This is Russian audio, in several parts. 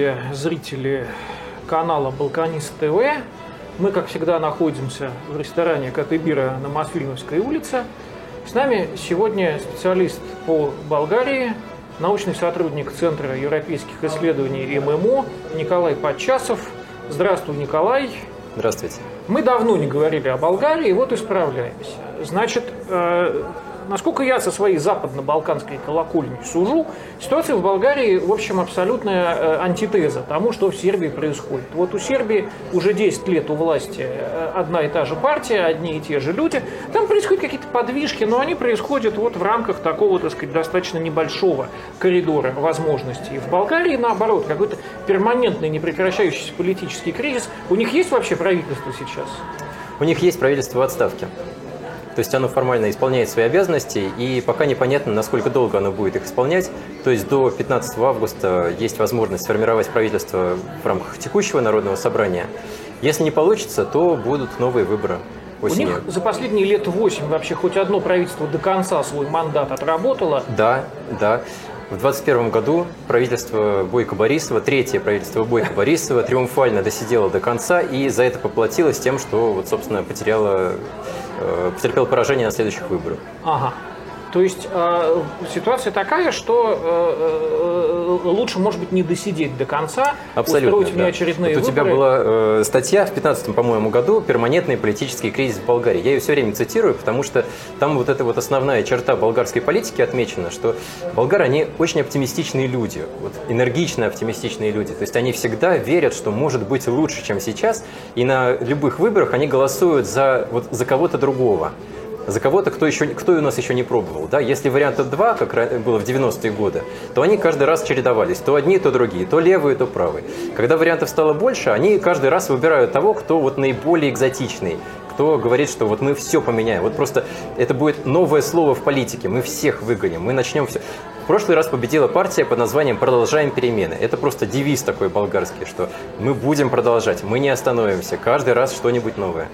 дорогие зрители канала Балканист ТВ. Мы, как всегда, находимся в ресторане Катыбира на Масфильновской улице. С нами сегодня специалист по Болгарии, научный сотрудник Центра европейских исследований ММО Николай Подчасов. Здравствуй, Николай. Здравствуйте. Мы давно не говорили о Болгарии, вот исправляемся. Значит, э, насколько я со своей западно-балканской колокольни сужу, ситуация в Болгарии, в общем, абсолютная э, антитеза тому, что в Сербии происходит. Вот у Сербии уже 10 лет у власти э, одна и та же партия, одни и те же люди. Там происходят какие-то подвижки, но они происходят вот в рамках такого, так сказать, достаточно небольшого коридора возможностей. В Болгарии, наоборот, какой-то перманентный, непрекращающийся политический кризис. У них есть вообще правительство сейчас? У них есть правительство в отставке. То есть оно формально исполняет свои обязанности, и пока непонятно, насколько долго оно будет их исполнять. То есть до 15 августа есть возможность сформировать правительство в рамках текущего народного собрания. Если не получится, то будут новые выборы. Осенью. У них за последние лет 8 вообще хоть одно правительство до конца свой мандат отработало? Да, да. В 2021 году правительство Бойко Борисова, третье правительство Бойко Борисова триумфально досидело до конца и за это поплатилось тем, что, вот, собственно, потеряло, э, потерпело поражение на следующих выборах. Ага. То есть э, ситуация такая, что э, э, лучше, может быть, не досидеть до конца, Абсолютно, устроить да. очередные вот выборы. У тебя была э, статья в 15 по-моему, году «Перманентный политический кризис в Болгарии». Я ее все время цитирую, потому что там вот эта вот основная черта болгарской политики отмечена, что болгары, они очень оптимистичные люди, вот, энергично оптимистичные люди. То есть они всегда верят, что может быть лучше, чем сейчас, и на любых выборах они голосуют за, вот, за кого-то другого за кого-то, кто, еще, кто у нас еще не пробовал. Да? Если варианта два, как было в 90-е годы, то они каждый раз чередовались. То одни, то другие, то левые, то правые. Когда вариантов стало больше, они каждый раз выбирают того, кто вот наиболее экзотичный, кто говорит, что вот мы все поменяем. Вот просто это будет новое слово в политике. Мы всех выгоним, мы начнем все. В прошлый раз победила партия под названием «Продолжаем перемены». Это просто девиз такой болгарский, что мы будем продолжать, мы не остановимся, каждый раз что-нибудь новое.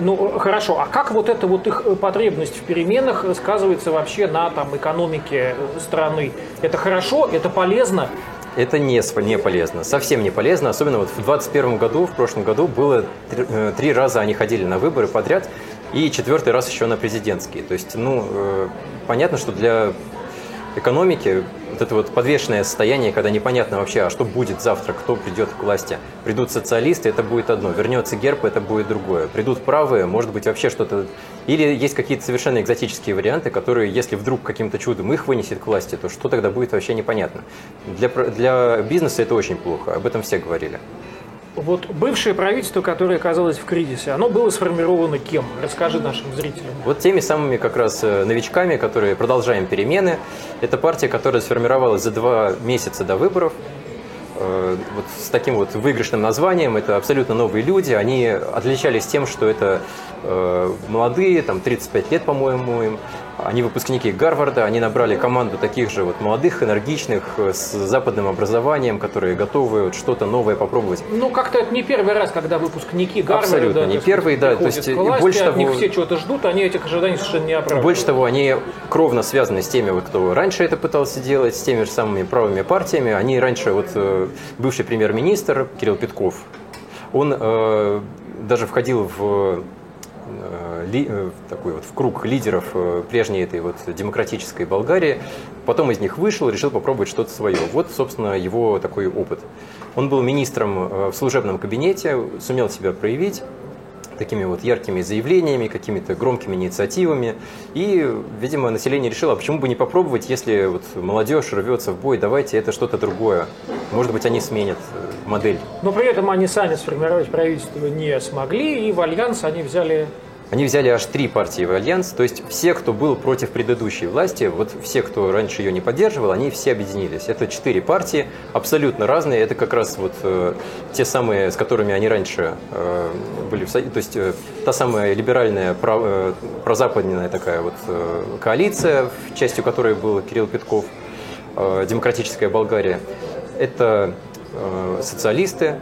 Ну, хорошо. А как вот эта вот их потребность в переменах сказывается вообще на там, экономике страны? Это хорошо? Это полезно? Это не, не полезно, совсем не полезно. Особенно вот в 2021 году, в прошлом году, было три, э, три раза они ходили на выборы подряд, и четвертый раз еще на президентские. То есть, ну, э, понятно, что для экономики вот это вот подвешенное состояние, когда непонятно вообще, а что будет завтра, кто придет к власти. Придут социалисты, это будет одно. Вернется герб, это будет другое. Придут правые, может быть вообще что-то... Или есть какие-то совершенно экзотические варианты, которые, если вдруг каким-то чудом их вынесет к власти, то что тогда будет вообще непонятно. Для, для бизнеса это очень плохо, об этом все говорили. Вот бывшее правительство, которое оказалось в кризисе, оно было сформировано кем? Расскажи нашим зрителям. Вот теми самыми как раз э, новичками, которые продолжаем перемены. Это партия, которая сформировалась за два месяца до выборов. Э, вот с таким вот выигрышным названием. Это абсолютно новые люди. Они отличались тем, что это молодые, там 35 лет, по-моему, им. Они выпускники Гарварда, они набрали команду таких же вот молодых, энергичных, э, с западным образованием, которые готовы вот что-то новое попробовать. Ну, как-то это не первый раз, когда выпускники Гарварда Абсолютно не первый, да. То есть, власти, больше того, них все чего-то ждут, они этих ожиданий совершенно не оправдывают. Больше того, они кровно связаны с теми, вот, кто раньше это пытался делать, с теми же самыми правыми партиями. Они раньше, вот бывший премьер-министр Кирилл Петков, он э, даже входил в Э, ли, э, такой вот в круг лидеров э, прежней этой вот демократической Болгарии. Потом из них вышел, решил попробовать что-то свое. Вот, собственно, его такой опыт. Он был министром в служебном кабинете, сумел себя проявить такими вот яркими заявлениями, какими-то громкими инициативами. И, видимо, население решило, а почему бы не попробовать, если вот молодежь рвется в бой, давайте это что-то другое. Может быть, они сменят модель. Но при этом они сами сформировать правительство не смогли, и в альянс они взяли они взяли аж три партии в альянс, то есть все, кто был против предыдущей власти, вот все, кто раньше ее не поддерживал, они все объединились. Это четыре партии, абсолютно разные. Это как раз вот э, те самые, с которыми они раньше э, были в союзе, то есть э, та самая либеральная, про, э, прозападная такая вот э, коалиция, частью которой был Кирилл Петков, э, демократическая Болгария. Это социалисты,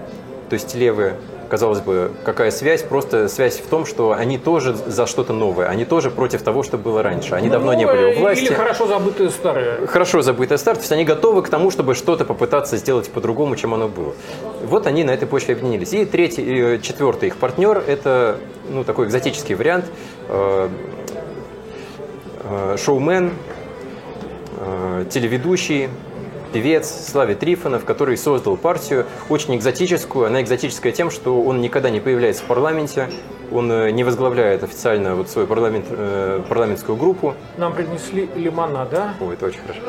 то есть левые, Казалось бы, какая связь? Просто связь в том, что они тоже за что-то новое. Они тоже против того, что было раньше. Они давно не были у власти. Или хорошо забытые старые. Хорошо забытое старое. То есть они готовы к тому, чтобы что-то попытаться сделать по-другому, чем оно было. Вот они на этой почве объединились. И третий, четвертый их партнер – это ну, такой экзотический вариант. Э, э, шоумен, э, телеведущий, певец Слави Трифонов, который создал партию очень экзотическую. Она экзотическая тем, что он никогда не появляется в парламенте, он э, не возглавляет официально вот свою парламент, э, парламентскую группу. Нам принесли лимона, да? Ой, это очень хорошо.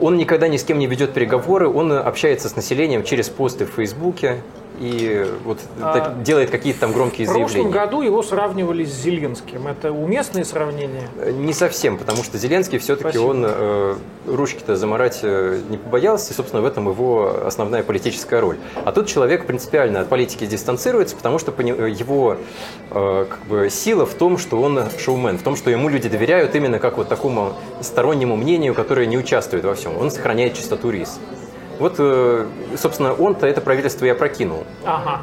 Он никогда ни с кем не ведет переговоры, он общается с населением через посты в Фейсбуке, и вот а, делает какие-то там громкие заявления. В прошлом году его сравнивали с Зеленским. Это уместные сравнения? Не совсем, потому что Зеленский все-таки он э, ручки-то заморать э, не побоялся, и, собственно, в этом его основная политическая роль. А тут человек принципиально от политики дистанцируется, потому что его э, как бы, сила в том, что он шоумен, в том, что ему люди доверяют именно как вот такому стороннему мнению, которое не участвует во всем. Он сохраняет чистоту рис. Вот, э, собственно, он-то это правительство и опрокинул. Ага.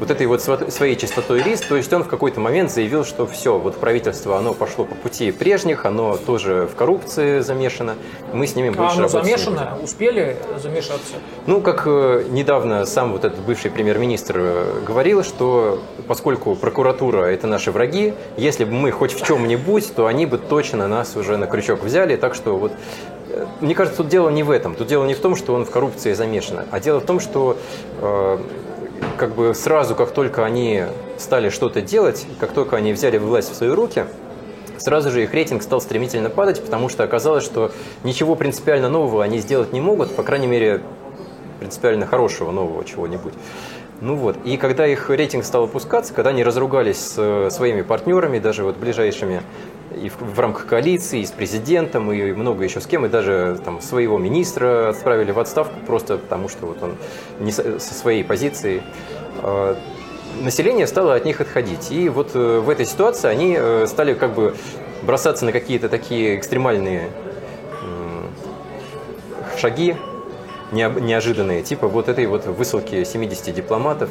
Вот этой вот своей чистотой рис, то есть он в какой-то момент заявил, что все, вот правительство, оно пошло по пути прежних, оно тоже в коррупции замешано, мы с ними больше а оно замешано? Успели замешаться? Ну, как э, недавно сам вот этот бывший премьер-министр э, говорил, что поскольку прокуратура – это наши враги, если бы мы хоть в чем-нибудь, то они бы точно нас уже на крючок взяли, так что вот мне кажется, тут дело не в этом. Тут дело не в том, что он в коррупции замешан, а дело в том, что э, как бы сразу, как только они стали что-то делать, как только они взяли власть в свои руки, сразу же их рейтинг стал стремительно падать, потому что оказалось, что ничего принципиально нового они сделать не могут, по крайней мере, принципиально хорошего нового чего-нибудь. Ну вот, и когда их рейтинг стал опускаться, когда они разругались с э, своими партнерами, даже вот ближайшими, и в, в рамках коалиции, и с президентом, и много еще с кем, и даже там своего министра отправили в отставку просто потому, что вот он не со, со своей позиции. Э, население стало от них отходить. И вот э, в этой ситуации они э, стали как бы бросаться на какие-то такие экстремальные шаги, неожиданные, типа вот этой вот высылки 70 дипломатов.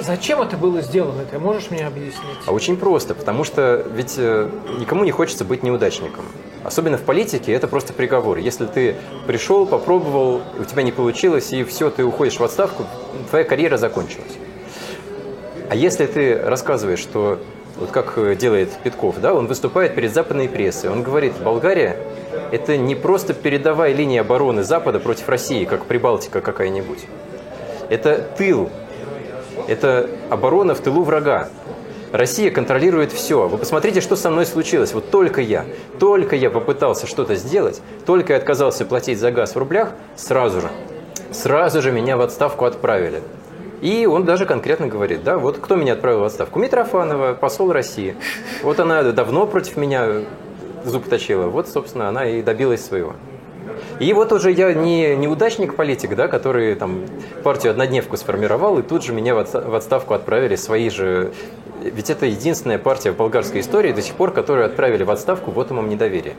Зачем это было сделано? Ты можешь мне объяснить? А очень просто, потому что ведь э, никому не хочется быть неудачником. Особенно в политике это просто приговор. Если ты пришел, попробовал, у тебя не получилось, и все, ты уходишь в отставку, твоя карьера закончилась. А если ты рассказываешь, что вот как э, делает Петков, да, он выступает перед западной прессой, он говорит, Болгария – это не просто передовая линия обороны Запада против России, как Прибалтика какая-нибудь. Это тыл, это оборона в тылу врага. Россия контролирует все. Вы посмотрите, что со мной случилось. Вот только я, только я попытался что-то сделать, только я отказался платить за газ в рублях, сразу же, сразу же меня в отставку отправили. И он даже конкретно говорит, да, вот кто меня отправил в отставку? Митрофанова, посол России. Вот она давно против меня зуб точила. Вот, собственно, она и добилась своего. И вот уже я не неудачник политик, да, который там партию однодневку сформировал, и тут же меня в отставку отправили свои же... Ведь это единственная партия в болгарской истории до сих пор, которую отправили в отставку вот вотумом недоверия.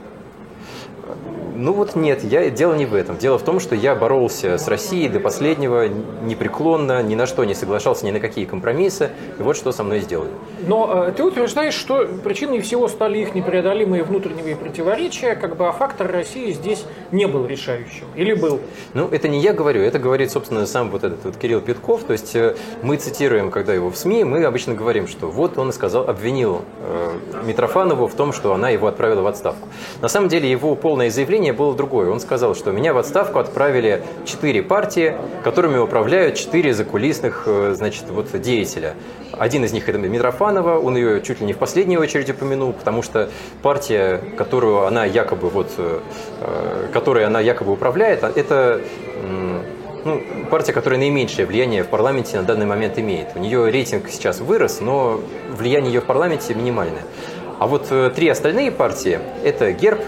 Ну вот нет, я, дело не в этом. Дело в том, что я боролся с Россией до последнего непреклонно, ни на что не соглашался, ни на какие компромиссы. И вот что со мной сделали. Но э, ты утверждаешь, что причиной всего стали их непреодолимые внутренние противоречия, как бы, а фактор России здесь не был решающим. Или был? Ну, это не я говорю, это говорит, собственно, сам вот этот вот Кирилл Петков. То есть э, мы цитируем, когда его в СМИ, мы обычно говорим, что вот он сказал, обвинил э, Митрофанову в том, что она его отправила в отставку. На самом деле его полное заявление мнение было другое. Он сказал, что меня в отставку отправили четыре партии, которыми управляют четыре закулисных э, значит, вот, деятеля. Один из них это Митрофанова, он ее чуть ли не в последнюю очередь упомянул, потому что партия, которую она якобы вот, э, э, которой она якобы управляет, это ну, партия, которая наименьшее влияние в парламенте на данный момент имеет. У нее рейтинг сейчас вырос, но влияние ее в парламенте минимальное. А вот три остальные партии – это ГЕРБ,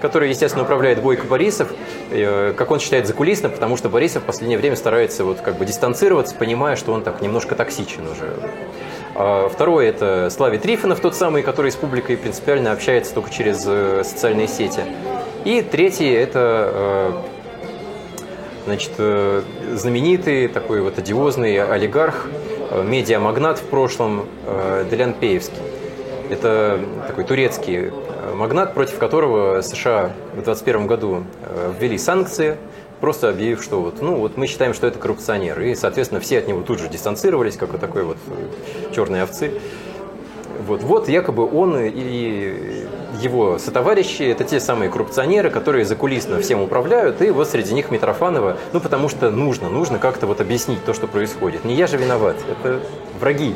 который, естественно, управляет Бойко Борисов, э, как он считает, закулисно, потому что Борисов в последнее время старается вот как бы дистанцироваться, понимая, что он так немножко токсичен уже. А второе – это Слави Трифонов, тот самый, который с публикой принципиально общается только через э, социальные сети. И третье – это Значит, э, знаменитый такой вот одиозный олигарх, медиамагнат в прошлом Делян Пеевский. Это такой турецкий магнат, против которого США в 2021 году ввели санкции, просто объявив, что вот, ну, вот мы считаем, что это коррупционер. И, соответственно, все от него тут же дистанцировались, как вот такой вот черной овцы. Вот, вот якобы он и его сотоварищи – это те самые коррупционеры, которые закулисно всем управляют, и вот среди них Митрофанова, ну потому что нужно, нужно как-то вот объяснить то, что происходит. Не я же виноват, это враги.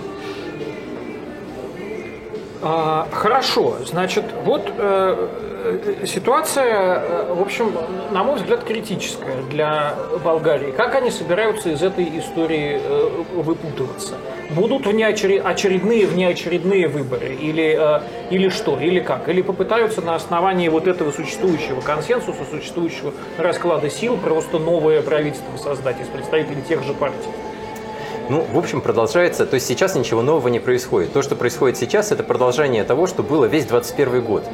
А, хорошо, значит, вот э, Э, ситуация, э, в общем, на мой взгляд, критическая для Болгарии. Как они собираются из этой истории э, выпутываться? Будут внеочеред... очередные внеочередные выборы? Или, или что? Или как? Или попытаются на основании вот этого существующего консенсуса, существующего расклада сил просто новое правительство создать из представителей тех же партий? Ну, в общем, продолжается, то есть сейчас ничего нового не происходит. То, что происходит сейчас, это продолжение того, что было весь 21 год.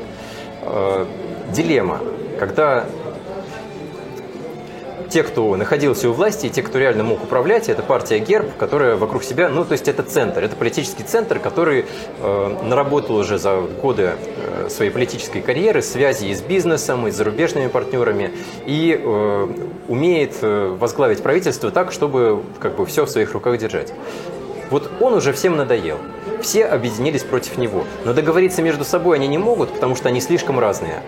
Э, дилемма, когда те, кто находился у власти, и те, кто реально мог управлять, это партия ГЕРБ, которая вокруг себя, ну, то есть это центр, это политический центр, который э, наработал уже за годы э, своей политической карьеры связи и с бизнесом, и с зарубежными партнерами, и э, умеет э, возглавить правительство так, чтобы как бы все в своих руках держать. Вот он уже всем надоел все объединились против него. Но договориться между собой они не могут, потому что они слишком разные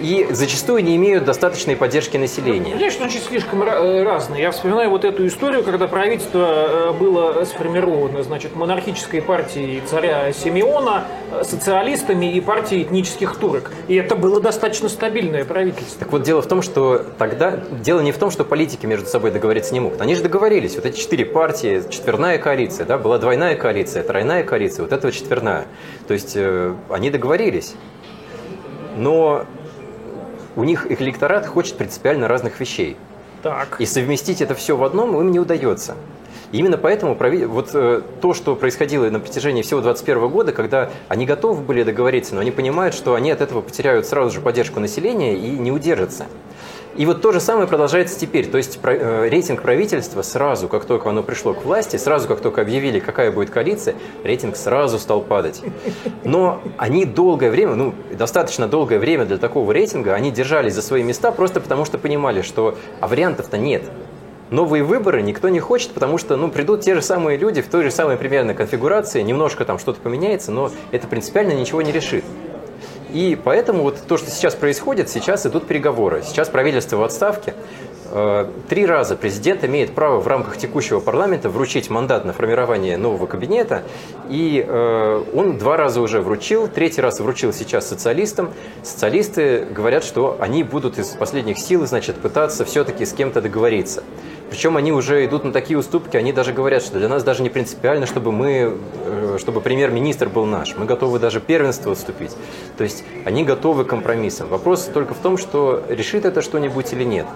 и зачастую не имеют достаточной поддержки населения. Конечно, очень слишком э, разные. Я вспоминаю вот эту историю, когда правительство э, было сформировано, значит, монархической партией царя Симеона, э, социалистами и партией этнических турок. И это было достаточно стабильное правительство. Так вот, дело в том, что тогда дело не в том, что политики между собой договориться не могут. Они же договорились. Вот эти четыре партии, четверная коалиция, да, была двойная коалиция, тройная коалиция, вот это вот четверная. То есть э, они договорились. Но у них их электорат хочет принципиально разных вещей. Так. И совместить это все в одном им не удается. И именно поэтому вот э, то, что происходило на протяжении всего 2021 года, когда они готовы были договориться, но они понимают, что они от этого потеряют сразу же поддержку населения и не удержатся. И вот то же самое продолжается теперь. То есть э, рейтинг правительства сразу, как только оно пришло к власти, сразу, как только объявили, какая будет коалиция, рейтинг сразу стал падать. Но они долгое время, ну, достаточно долгое время для такого рейтинга, они держались за свои места просто потому, что понимали, что а вариантов-то нет. Новые выборы никто не хочет, потому что ну, придут те же самые люди в той же самой примерно конфигурации, немножко там что-то поменяется, но это принципиально ничего не решит. И поэтому вот то, что сейчас происходит, сейчас идут переговоры. Сейчас правительство в отставке. Э, три раза президент имеет право в рамках текущего парламента вручить мандат на формирование нового кабинета, и э, он два раза уже вручил, третий раз вручил сейчас социалистам. Социалисты говорят, что они будут из последних сил, значит, пытаться все-таки с кем-то договориться. Причем они уже идут на такие уступки, они даже говорят, что для нас даже не принципиально, чтобы мы, э, чтобы премьер-министр был наш. Мы готовы даже первенство уступить. То есть они готовы к компромиссам. Вопрос только в том, что решит это что-нибудь или нет.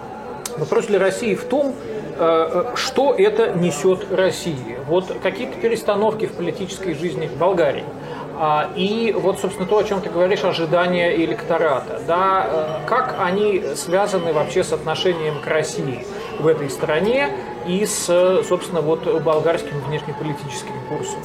Вопрос для России в том, э, э, что это несет России. Вот какие-то перестановки в политической жизни Болгарии. А, и вот, собственно, то, о чем ты говоришь, ожидания электората. Да, как они связаны вообще с отношением к России? В этой стране и с, собственно, вот болгарским внешнеполитическим курсом.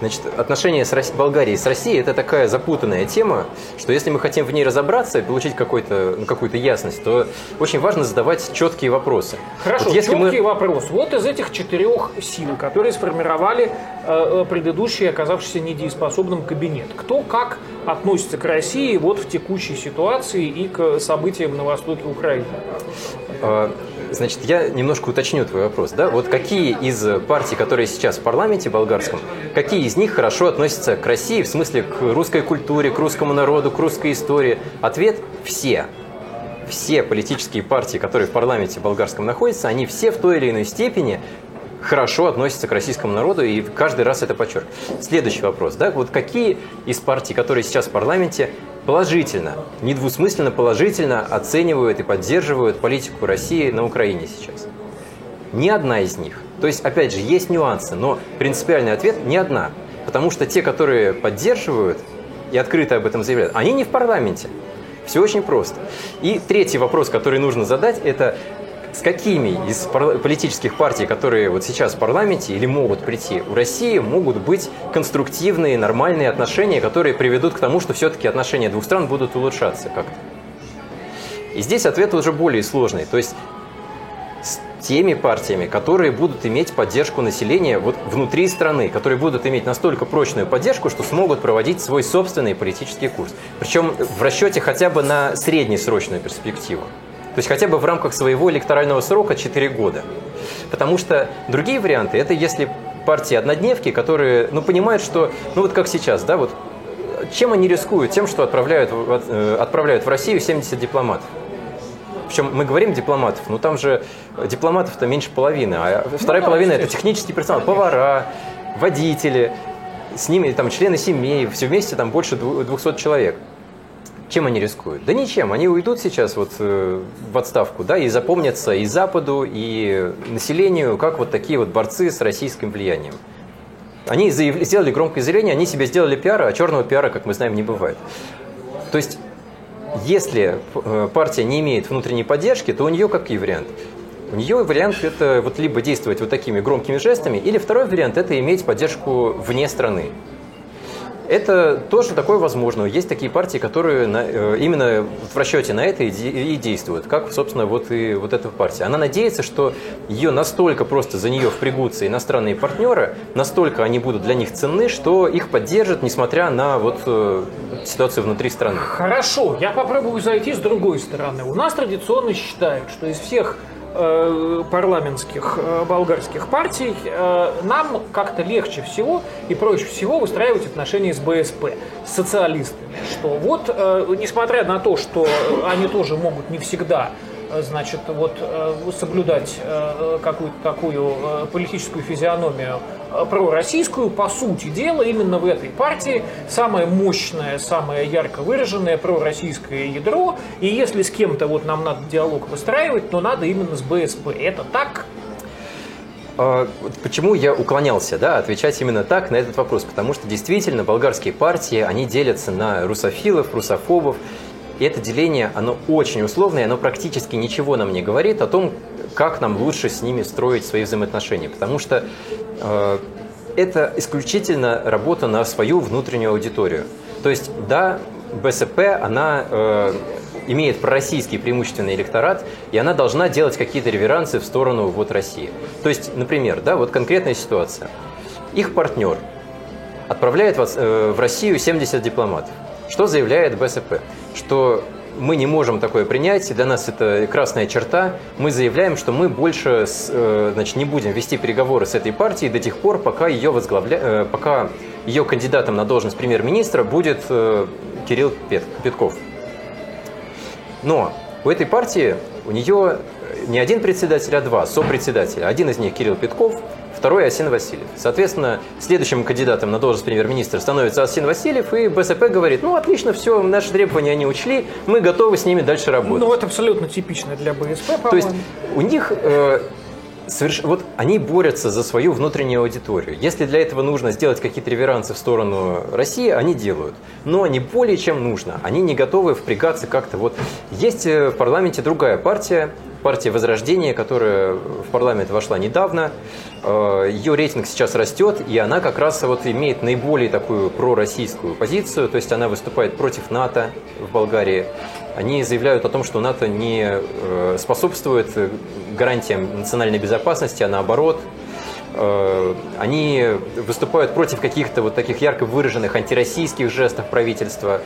Значит, отношения с Россией, Болгарии с Россией – это такая запутанная тема, что если мы хотим в ней разобраться и получить какую-то ну, какую ясность, то очень важно задавать четкие вопросы. Хорошо, вот если четкий мы... вопрос. Вот из этих четырех сил, которые сформировали э, э, предыдущий, оказавшийся недееспособным кабинет, кто как относится к России вот в текущей ситуации и к событиям на востоке Украины? Значит, я немножко уточню твой вопрос. Да? Вот какие из партий, которые сейчас в парламенте болгарском, какие из них хорошо относятся к России, в смысле к русской культуре, к русскому народу, к русской истории? Ответ – все. Все политические партии, которые в парламенте болгарском находятся, они все в той или иной степени хорошо относятся к российскому народу, и каждый раз это подчеркивает. Следующий вопрос. Да? Вот какие из партий, которые сейчас в парламенте, положительно, недвусмысленно положительно оценивают и поддерживают политику России на Украине сейчас? Ни одна из них. То есть, опять же, есть нюансы, но принципиальный ответ – ни одна. Потому что те, которые поддерживают и открыто об этом заявляют, они не в парламенте. Все очень просто. И третий вопрос, который нужно задать, это с какими из политических партий, которые вот сейчас в парламенте или могут прийти, у России могут быть конструктивные, нормальные отношения, которые приведут к тому, что все-таки отношения двух стран будут улучшаться как-то. И здесь ответ уже более сложный. То есть с теми партиями, которые будут иметь поддержку населения вот внутри страны, которые будут иметь настолько прочную поддержку, что смогут проводить свой собственный политический курс. Причем в расчете хотя бы на среднесрочную перспективу. То есть хотя бы в рамках своего электорального срока 4 года. Потому что другие варианты, это если партии однодневки, которые ну, понимают, что, ну вот как сейчас, да, вот чем они рискуют? Тем, что отправляют, э, отправляют в Россию 70 дипломатов. Причем мы говорим дипломатов, но там же дипломатов-то меньше половины, а вторая ну, половина это технический персонал, повара, водители, с ними там члены семей, все вместе там больше 200 человек. Чем они рискуют? Да ничем. Они уйдут сейчас вот э, в отставку, да, и запомнятся и Западу, и населению, как вот такие вот борцы с российским влиянием. Они заявили, сделали громкое заявление, они себе сделали пиар, а черного пиара, как мы знаем, не бывает. То есть, если э, партия не имеет внутренней поддержки, то у нее какие варианты? У нее вариант это вот либо действовать вот такими громкими жестами, или второй вариант это иметь поддержку вне страны. Это тоже такое возможно. Есть такие партии, которые на, э, именно в расчете на это и, действуют, как, собственно, вот и вот эта партия. Она надеется, что ее настолько просто за нее впрягутся иностранные партнеры, настолько они будут для них ценны, что их поддержат, несмотря на вот э, ситуацию внутри страны. Хорошо, я попробую зайти с другой стороны. У нас традиционно считают, что из всех парламентских э, болгарских партий, э, нам как-то легче всего и проще всего выстраивать отношения с БСП, с социалистами. Что вот, несмотря на то, что они тоже могут не всегда значит, вот соблюдать какую-то такую политическую физиономию пророссийскую, по сути дела, именно в этой партии самое мощное, самое ярко выраженное пророссийское ядро. И если с кем-то вот нам надо диалог выстраивать, то надо именно с БСП. Это так? А, почему я уклонялся да, отвечать именно так на этот вопрос? Потому что действительно болгарские партии, они делятся на русофилов, русофобов. И это деление, оно очень условное, оно практически ничего нам не говорит о том, как нам лучше с ними строить свои взаимоотношения. Потому что Э, это исключительно работа на свою внутреннюю аудиторию. То есть, да, БСП, она э, имеет пророссийский преимущественный электорат, и она должна делать какие-то реверансы в сторону вот России. То есть, например, да, вот конкретная ситуация. Их партнер отправляет в, э, в Россию 70 дипломатов. Что заявляет БСП? Что мы не можем такое принять, для нас это красная черта. Мы заявляем, что мы больше э, значит, не будем вести переговоры с этой партией до тех пор, пока ее, возглавля... Э, пока ее кандидатом на должность премьер-министра будет э, Кирилл Петков. Но у этой партии, у нее не один председатель, а два сопредседателя. Один из них Кирилл Петков, второй Асин Васильев. Соответственно, следующим кандидатом на должность премьер-министра становится Асин Васильев, и БСП говорит, ну, отлично, все, наши требования они учли, мы готовы с ними дальше работать. Ну, это абсолютно типично для БСП, по-моему. То есть у них э, соверш... вот они борются за свою внутреннюю аудиторию. Если для этого нужно сделать какие-то реверансы в сторону России, они делают. Но не более чем нужно. Они не готовы впрягаться как-то. Вот есть э, в парламенте другая партия, партия Возрождения, которая в парламент вошла недавно. Э, Ее рейтинг сейчас растет, и она как раз вот имеет наиболее такую пророссийскую позицию, то есть она выступает против НАТО в Болгарии. Они заявляют о том, что НАТО не э, способствует гарантиям национальной безопасности, а наоборот – они выступают против каких-то вот таких ярко выраженных антироссийских жестов правительства.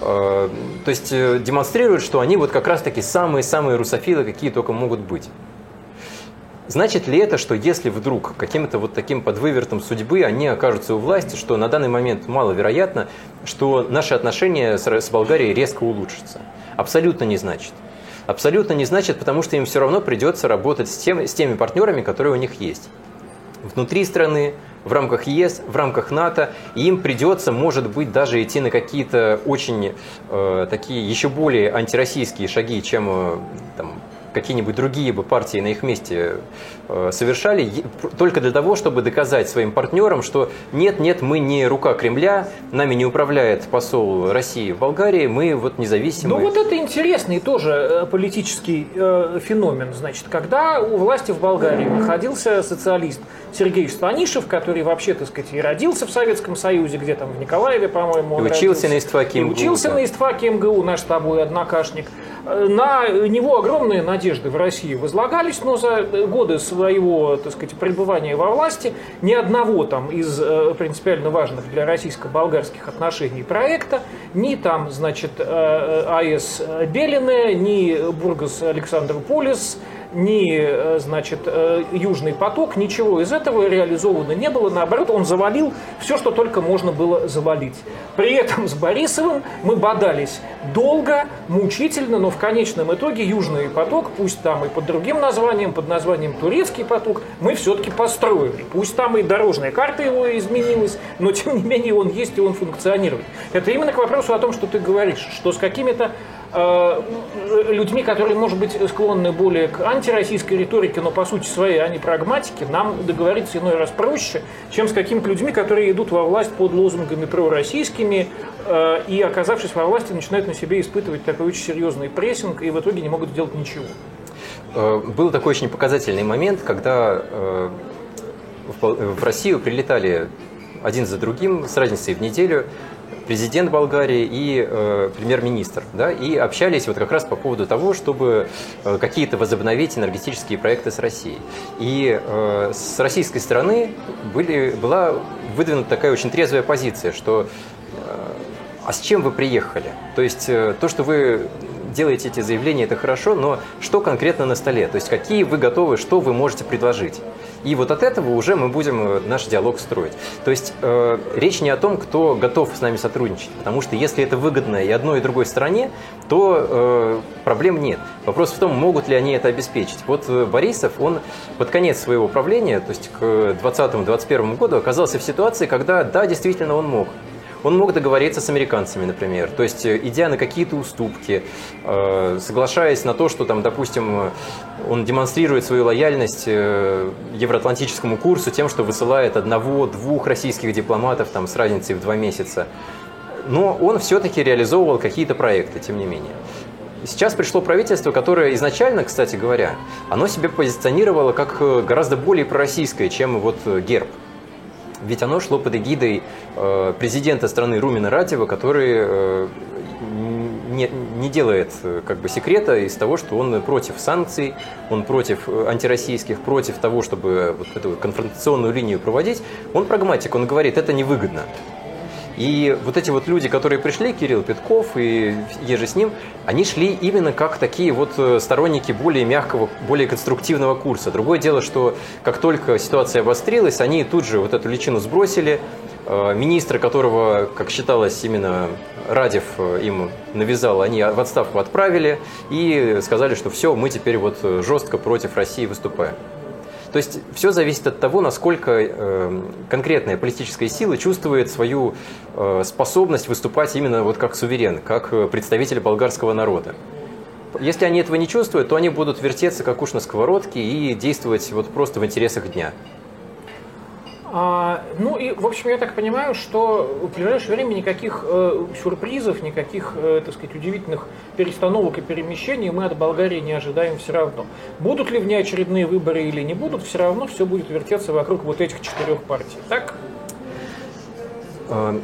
Э, то есть э, демонстрируют, что они вот как раз-таки самые-самые русофилы, какие только могут быть. Значит ли это, что если вдруг каким-то вот таким подвывертом судьбы они окажутся у власти, что на данный момент маловероятно, что наши отношения с Болгарией резко улучшатся? Абсолютно не значит. Абсолютно не значит, потому что им все равно придется работать с, тем, с теми партнерами, которые у них есть внутри страны, в рамках ЕС, в рамках НАТО, и им придется, может быть, даже идти на какие-то очень э, такие еще более антироссийские шаги, чем э, там, какие-нибудь другие бы партии на их месте э, совершали, только для того, чтобы доказать своим партнерам, что нет, нет, мы не рука Кремля, нами не управляет посол России в Болгарии, мы вот независимые. Ну вот это интересный тоже э, политический э, феномен. Значит, когда у власти в Болгарии находился социалист Сергей Станишев, который вообще, так сказать, и родился в Советском Союзе, где там в Николаеве, по-моему, и учился родился, на истфаке МГУ. И учился да. на истфаке МГУ, наш с тобой однокашник. На него огромные надежды в России возлагались, но за годы своего, так сказать, пребывания во власти ни одного там из э, принципиально важных для российско-болгарских отношений проекта, ни там, значит, э, э, АЭС Белине, ни Бургас Александр Полис, ни, э, значит, э, Южный поток, ничего из этого реализовано не было. Наоборот, он завалил все, что только можно было завалить. При этом с Борисовым мы бодались долго, мучительно, но в конечном итоге Южный поток, пусть там и под другим названием, под названием Турецкий поток, мы все-таки построили. Пусть там и дорожная карта его изменилась, но тем не менее он есть и он функционирует. Это именно к вопросу о том, что ты говоришь, что с какими-то людьми, которые, может быть, склонны более к антироссийской риторике, но по сути своей они прагматики, нам договориться иной раз проще, чем с какими-то людьми, которые идут во власть под лозунгами пророссийскими э, и, оказавшись во власти, начинают на себе испытывать такой очень серьезный прессинг и в итоге не могут сделать ничего. Э, был такой очень показательный момент, когда в Россию прилетали один за другим с разницей в неделю президент Болгарии и э, премьер-министр, да, и общались вот как раз по поводу того, чтобы э, какие-то возобновить энергетические проекты с Россией. И э, с российской стороны были, была выдвинута такая очень трезвая позиция, что э, а с чем вы приехали? То есть э, то, что вы делаете эти заявления, это хорошо, но что конкретно на столе? То есть какие вы готовы, что вы можете предложить? И вот от этого уже мы будем э, наш диалог строить. То есть э, речь не о том, кто готов с нами сотрудничать, потому что если это выгодно и одной, и другой стороне, то э, проблем нет. Вопрос в том, могут ли они это обеспечить. Вот э, Борисов, он под конец своего правления, то есть к 2020-2021 году, оказался в ситуации, когда, да, действительно он мог. Он мог договориться с американцами, например, то есть э, идя на какие-то уступки, э, соглашаясь на то, что, там, допустим, он демонстрирует свою лояльность э, евроатлантическому курсу тем, что высылает одного-двух российских дипломатов там, с разницей в два месяца. Но он все-таки реализовывал какие-то проекты, тем не менее. Сейчас пришло правительство, которое изначально, кстати говоря, оно себя позиционировало как гораздо более пророссийское, чем вот герб. Ведь оно шло под эгидой э, президента страны Румина Ратева, который э, не, не делает э, как бы секрета из того, что он против санкций, он против антироссийских, против того, чтобы вот эту конфронтационную линию проводить. Он прагматик, он говорит, это невыгодно. И вот эти вот люди, которые пришли, Кирилл Петков и еже с ним, они шли именно как такие вот э, сторонники более мягкого, более конструктивного курса. Другое дело, что как только ситуация обострилась, они тут же вот эту личину сбросили. Э, министра, которого, как считалось, именно Радев э, им навязал, они в отставку отправили и сказали, что все, мы теперь вот жестко против России выступаем. То есть все зависит от того, насколько э, конкретная политическая сила чувствует свою э, способность выступать именно вот как суверен, как э, представитель болгарского народа. Если они этого не чувствуют, то они будут вертеться как уж на сковородке и действовать вот просто в интересах дня. А, ну и, в общем, я так понимаю, что в ближайшее время никаких э, сюрпризов, никаких, э, так сказать, удивительных перестановок и перемещений мы от Болгарии не ожидаем все равно. Будут ли внеочередные выборы или не будут, все равно все будет вертеться вокруг вот этих четырех партий. Так? А,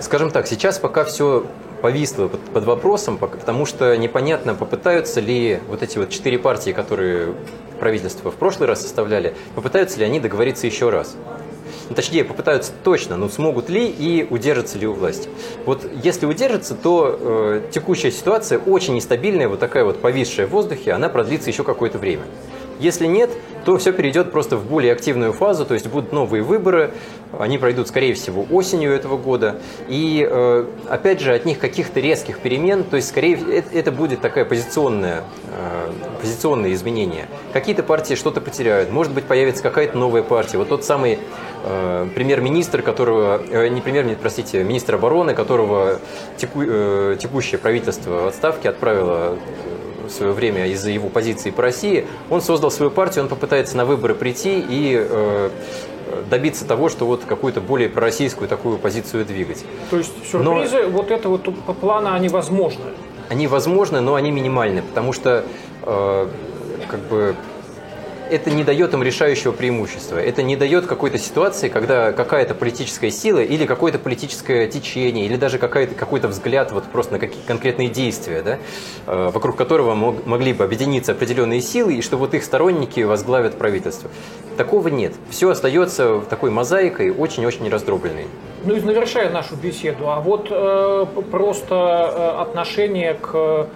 скажем так, сейчас пока все повисло под, под вопросом, потому что непонятно, попытаются ли вот эти вот четыре партии, которые правительство в прошлый раз составляли, попытаются ли они договориться еще раз ну, точнее, попытаются точно, но смогут ли и удержатся ли у власти. Вот если удержатся, то э, текущая ситуация очень нестабильная, вот такая вот повисшая в воздухе, она продлится еще какое-то время. Если нет, то все перейдет просто в более активную фазу, то есть будут новые выборы, они пройдут, скорее всего, осенью этого года. И, э, опять же, от них каких-то резких перемен, то есть, скорее, это, будет такая позиционная, э, позиционное изменение. Какие-то партии что-то потеряют, может быть, появится какая-то новая партия. Вот тот самый э, премьер-министр, которого, не премьер-министр, простите, министр обороны, которого теку, текущее правительство в отставке отправило в свое время из-за его позиции по России, он создал свою партию, он попытается на выборы прийти и э, добиться того, что вот какую-то более пророссийскую такую позицию двигать. То есть сюрпризы, но... вот это вот по плану, они возможны? Они возможны, но они минимальны, потому что э, как бы это не дает им решающего преимущества. Это не дает какой-то ситуации, когда какая-то политическая сила или какое-то политическое течение, или даже какой-то взгляд вот просто на какие конкретные действия, да, э, вокруг которого мог, могли бы объединиться определенные силы, и что вот их сторонники возглавят правительство. Такого нет. Все остается такой мозаикой, очень-очень раздробленной. Ну и завершая нашу беседу, а вот э, просто э, отношение к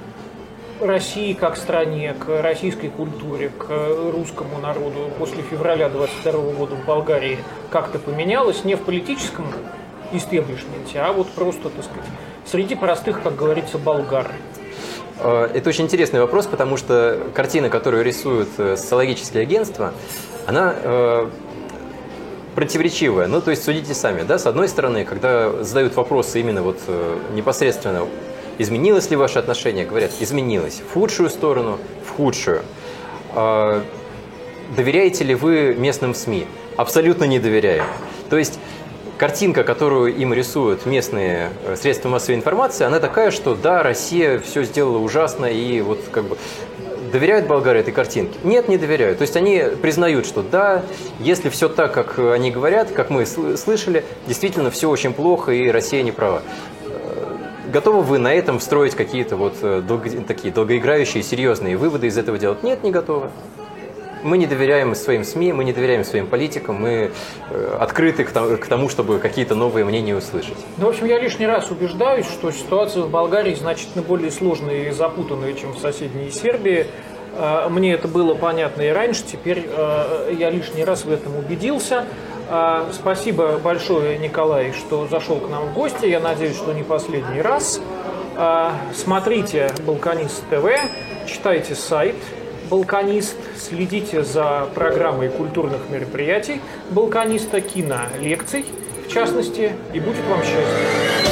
России как стране, к российской культуре, к русскому народу после февраля 22 года в Болгарии как-то поменялось не в политическом истеблишменте, а вот просто, так сказать, среди простых, как говорится, болгар. Э, это очень интересный вопрос, потому что картина, которую рисуют э, социологические агентства, она э, противоречивая. Ну, то есть судите сами, да, с одной стороны, когда задают вопросы именно вот непосредственно Изменилось ли ваше отношение? Говорят, изменилось. В худшую сторону, в худшую. А, доверяете ли вы местным СМИ? Абсолютно не доверяю. То есть картинка, которую им рисуют местные э, средства массовой информации, она такая, что да, Россия все сделала ужасно, и вот как бы доверяют болгары этой картинке? Нет, не доверяют. То есть они признают, что да, если все так, как они говорят, как мы слышали, действительно все очень плохо, и Россия не права. Готовы вы на этом строить какие-то вот э, долго, такие долгоиграющие, серьезные выводы из этого делать? Нет, не готовы. Мы не доверяем своим СМИ, мы не доверяем своим политикам, мы э, открыты к тому, чтобы какие-то новые мнения услышать. Ну, в общем, я лишний раз убеждаюсь, что ситуация в Болгарии значительно более сложная и запутанная, чем в соседней Сербии. Э, мне это было понятно и раньше, теперь я лишний раз в этом убедился. А, спасибо большое, Николай, что зашел к нам в гости. Я надеюсь, что не последний раз. А, смотрите «Балканист ТВ», читайте сайт «Балканист», следите за программой культурных мероприятий «Балканиста», кинолекций, в частности, и будет вам счастье.